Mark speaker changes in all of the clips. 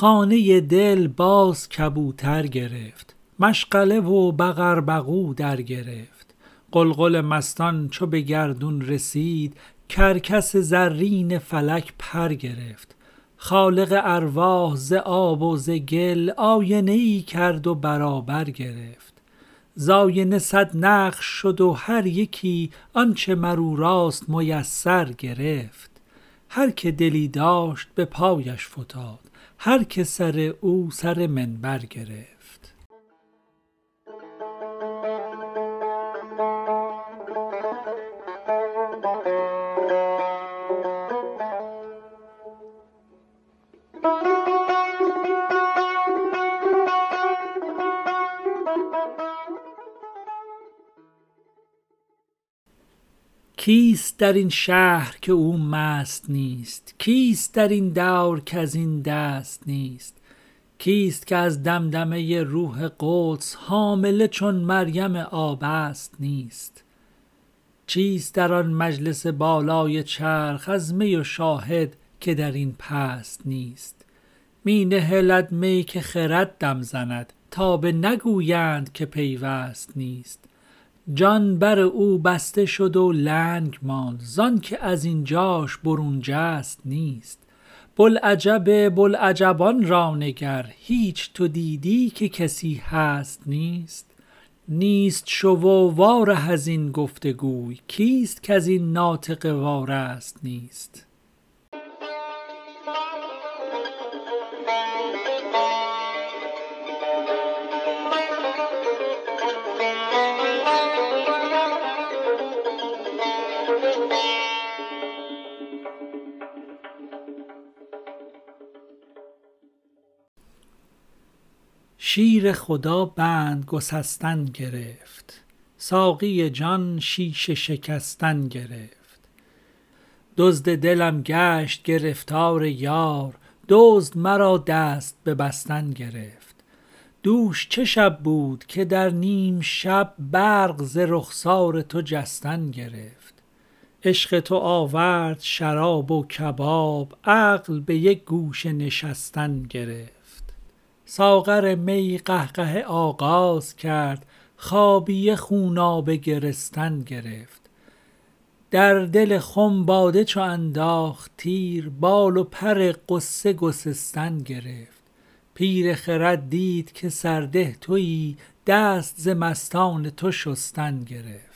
Speaker 1: خانه دل باز کبوتر گرفت مشغله و بقربقو در گرفت. غلغل مستان چو به گردون رسید کرکس زرین فلک پر گرفت. خالق ارواح ز آب و ز گل آینه ای کرد و برابر گرفت. ز آینه صد نقش شد و هر یکی آنچ مر او راست میسر گرفت. هر که دلی داشت به پایش فتاد هر که سر او سر منبر گرفت. کیست در این شهر که او مست نیست؟ کیست در این دور کز این دست نیست؟ کیست که از دمدمه روح قدس حامله چون مریم آبست نیست؟ چیست در آن مجلس بالای چرخ از می و شاهد که در این پست نیست؟ می نهلد می که خرد دم زند تا بنگویند که پیوست نیست. جان بر او بسته شد و لنگ ماند زانک از این جاش برون جست نیست. بوالعجب بوالعجبان را نگر هیچ تو دیدی که کسی هست نیست. نیست شو و واره از این گفت و گوی کیست کز این ناطقه وارست نیست. شیر خدا بند گسستن گرفت. ساقی جان شیشه شکستن گرفت. دزد دلم گشت گرفتار یار دزد مرا دست ببستن گرفت. دوش چه شب بود که در نیم شب برق ز رخسار تو جستن گرفت. عشق تو آورد شراب و کباب عقل به یک گوشه نشستن گرفت. ساغر می قهقه آغاز کرد خابی خونابه گرستن گرفت. در دل خم باده چو انداخت تیر بال و پر قصه گسستن گرفت. پیر خرد دید که سرده تویی دست ز مستان تو شستن گرفت.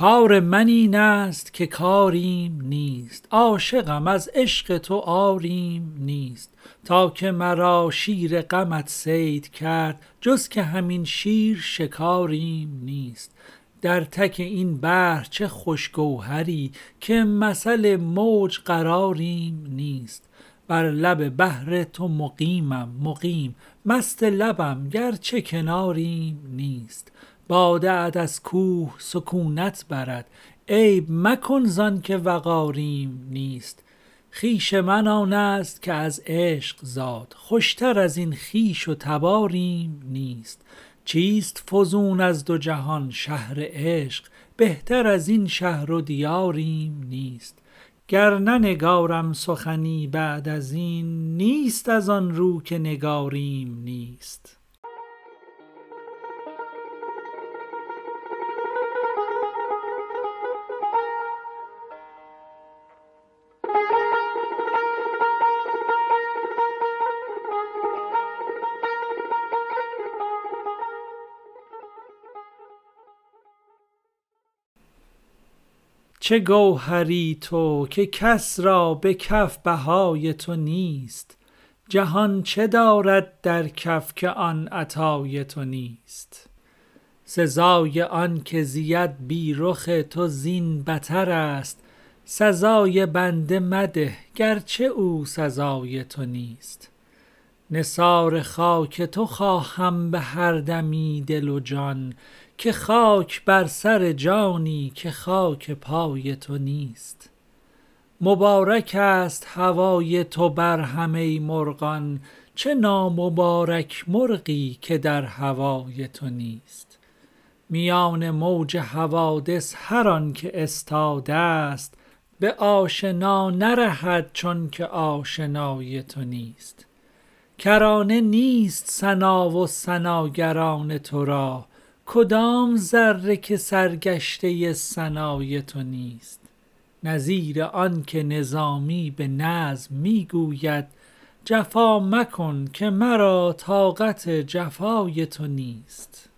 Speaker 1: کار من این است که کاریم نیست. عاشقم از عشق تو عاریم نیست. تا که مرا شیر غمت صید کرد جز که همین شیر شکاریم نیست. در تک این بحر چه خوش گوهری که مثل موج قراریم نیست. بر لب بحر تو مقیمم مقیم. مست لبم گرچه کناریم نیست. باده ات از کوه سکونت برد. عیب مکن زانکه وقاریم نیست. خویش من آن است که از عشق زاد. خوشتر از این خویش و تباریم نیست. چیست فزون از دو جهان شهر عشق؟ بهتر از این شهر و دیاریم نیست. گر ننگارم سخنی بعد از این نیست از آن رو که نگاریم نیست. چه گوهری تو که کس را به کف بهای تو نیست؟ جهان چه دارد در کف که آن عطای تو نیست؟ سزای آن که زید بی رخ تو زین بتر است سزای بنده مده گرچه او سزای تو نیست. نثار خاک تو خواهم به هر دمی دل و جان که خاک بر سر جانی که خاک پای تو نیست. مبارک است هوای تو بر همه مرغان چه نامبارک مرغی که در هوای تو نیست. میان موج حوادث هر آن که استاده است به آشنا نرهد چونک آشنای تو نیست. کرانه نیست ثنا و ثناگران تو را. کدام ذره که سرگشته ثنای تو نیست؟ نظیر آن که نظامی به نظم می گوید جفا مکن که مرا طاقت جفای تو نیست.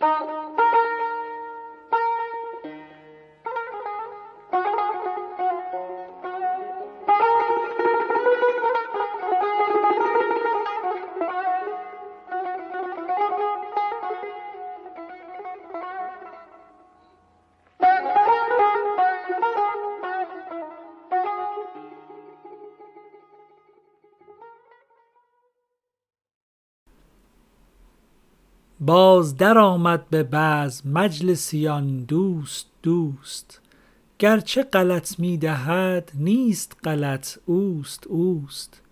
Speaker 1: Música باز درآمد به بزم مجلسیان دوست دوست. گرچه غلط می دهد نیست غلط اوست اوست.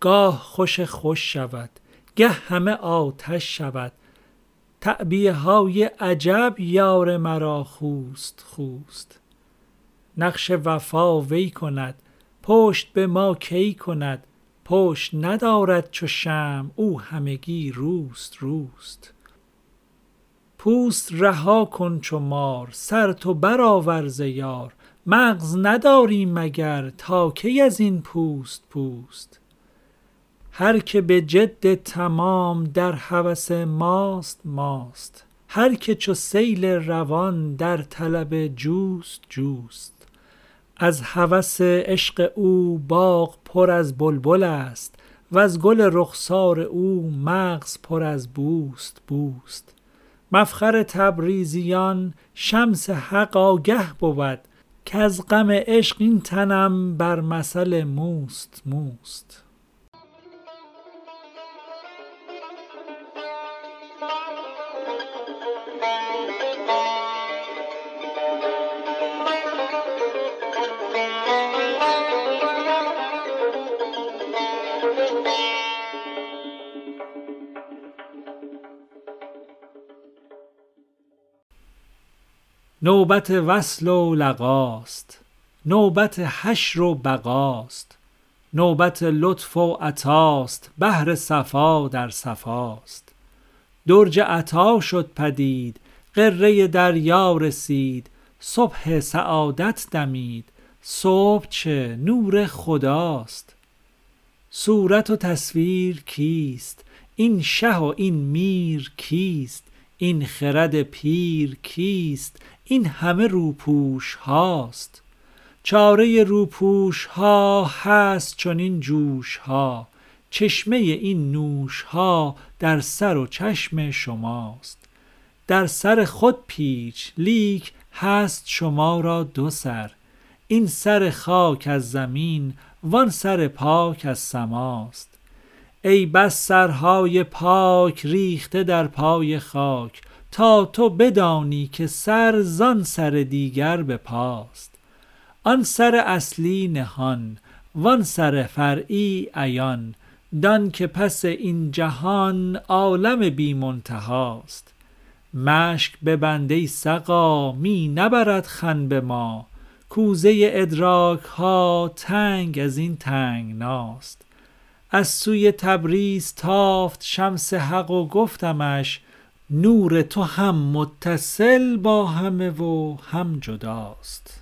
Speaker 1: گاه خوش خوش شود گه همه آتش شود. تعبیه های عجب یار مرا خوست خوست. نقش وفا وی کند پشت به ما کی کند؟ پشت ندارد چو شمع او همگی روست روست. پوست رها کن چو مار سر تو برآور ز یار. مغز نداری مگر تا کی از این پوست پوست؟ هر که به جد تمام در هوس ماست ماست. هر که چو سیل روان در طلب جوست جوست. از هوس عشق او باغ پر از بلبل است وز گل رخسار او مغز پر از بوست بوست. مفخر تبریزیان شمس حق آگه بود کز غم عشق این تنم بر مثل موست موست. نوبت وصل و لقاست. نوبت حشر و بقاست. نوبت لطف و عطاست. بحر صفا در صفاست. درج عطا شد پدید. غره دریا رسید. صبح سعادت دمید. صبح چه نور خداست. صورت و تصویر کیست؟ این شه و این میر کیست؟ این خرد پیر کیست؟ این همه روپوش هاست. چاره روپوش ها هست چنین جوش ها. چشمه این نوش ها در سر و چشم شماست. در سر خود پیچ لیک هست شما را دو سر. این سر خاک از زمین وان سر پاک از سماست. ای بس سرهای پاک ریخته در پای خاک تا تو بدانی که سر زان سر دیگر به پاست آن سر اصلی نهان وان سر فرعی عیان دان که پس این جهان عالم بی منتهاست مشک ببند ای سقا می نبرد خن به ما. کوزه ادراک ها تنگ از این تنگناست. از سوی تبریز تافت شمس حق و گفتمش نور تو هم متصل با همه و هم جداست.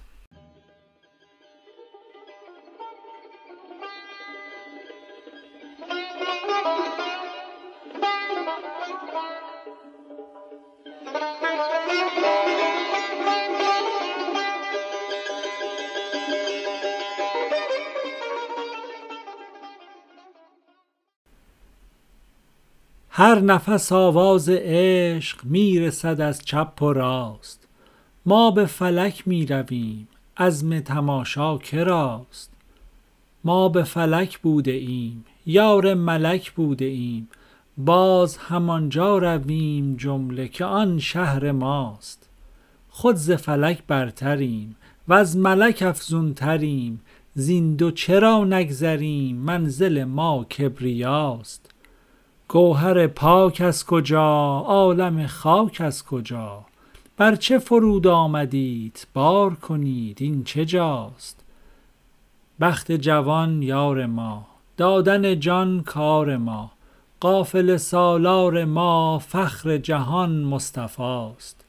Speaker 1: هر نفس آواز عشق می رسد از چپ و راست. ما به فلک می رویم عزم تماشا که راست؟ ما به فلک بوده ایم یار ملک بوده ایم. باز همانجا رویم جمله که آن شهر ماست. خود ز فلک برتریم وز ملک افزونتریم. زین دو چرا نگذریم؟ منزل ما کبریاست. گوهر پاک از کجا؟ عالم خاک از کجا؟ بر چه فرود آمدیت بار کنید این چه جاست؟ بخت جوان یار ما دادن جان کار ما قافله سالار ما فخر جهان مصطفاست.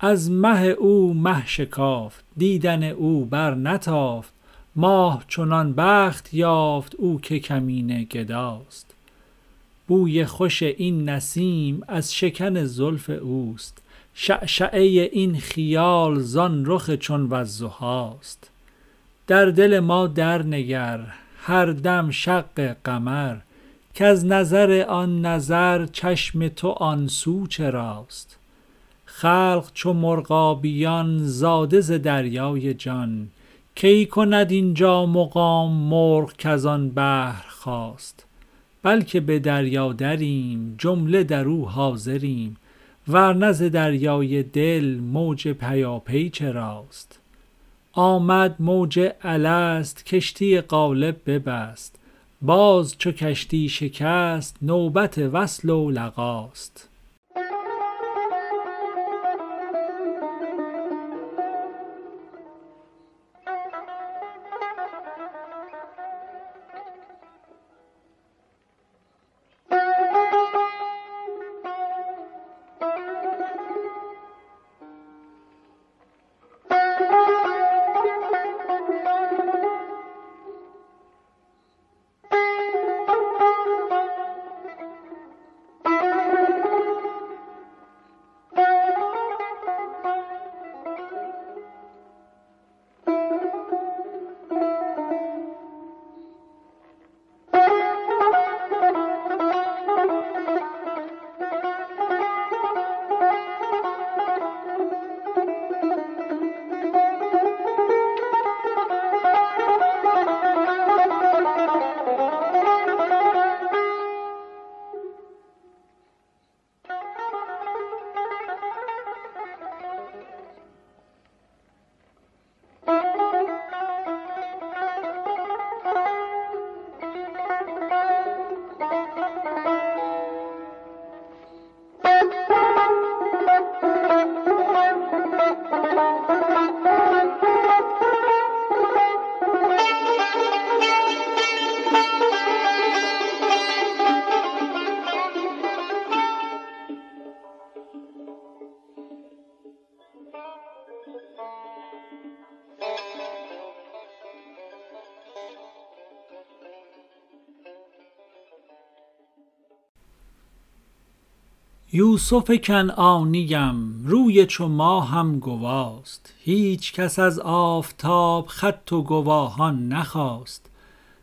Speaker 1: از مه او مه شکافت دیدن او بر نتافت. ماه چنان بخت یافت او که کمینه گداست. بوی خوش این نسیم از شکن زلف اوست. شعشعه این خیال زان رخ چون والضحاست. در دل ما درنگر هر دم شق قمر. کز نظر آن نظر چشم تو آن سو چراست. خلق چو مرغابیان زاده ز دریای جان. کی کند اینجا مقام مرغ کز آن بحر خاست بلکه به دریا دریم جمله در او حاضریم ورنه ز دریای دل موج پیاپی چراست. آمد موج الست کشتی قالب ببست باز چو کشتی شکست نوبت وصل و لقاست. یوسف کنعانیم روی چو ماهم گواست. هیچ کس از آفتاب خط و گواهان نخواست.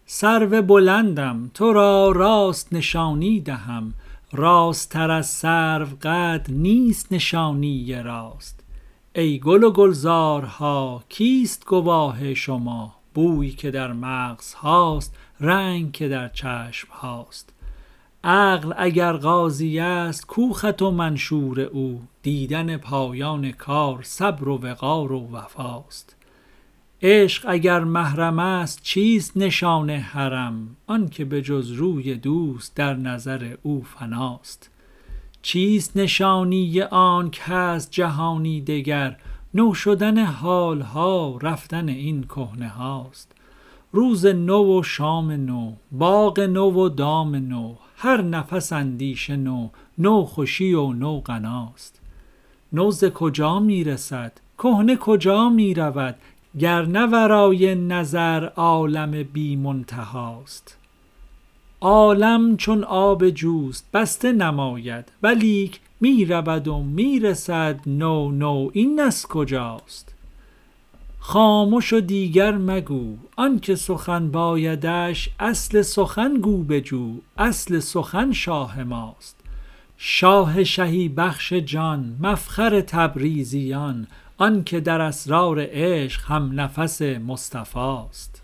Speaker 1: سرو بلندم تو را راست نشانی دهم. راست تر از سرو قد نیست نشانی راست. ای گل و گلزارها کیست گواه شما؟ بوی که در مغزهاست رنگ که در چشمهاست عقل اگر قاضی است کو خط و منشور او؟ دیدن پایان کار صبر و وقار و وفاست. عشق اگر محرم است چیست نشان حرم؟ آنکه به جز روی دوست در نظر او فناست. چیست نشانی آنک هست جهانی دگر؟ نو شدن حالها رفتن این کهنه هاست. روز نو و شام نو باغ نو و دام نو هر نفس اندیشه نو نو خوشی و نو غناست. نو ز کجا می رسد کهنه کجا می رود گر نه ورای نظر عالم بی منتهاست. عالم چون آب جوست بسته نماید ولیک می رود و می رسد نو نو این از کجاست؟ خامش و دیگر مگو آنکه سخن بایدش اصل سخن گو بجو اصل سخن شاه ماست. شاه شهی بخش جان مفخر تبریزیان آنکه در اسرار عشق هم نفس مصطفاست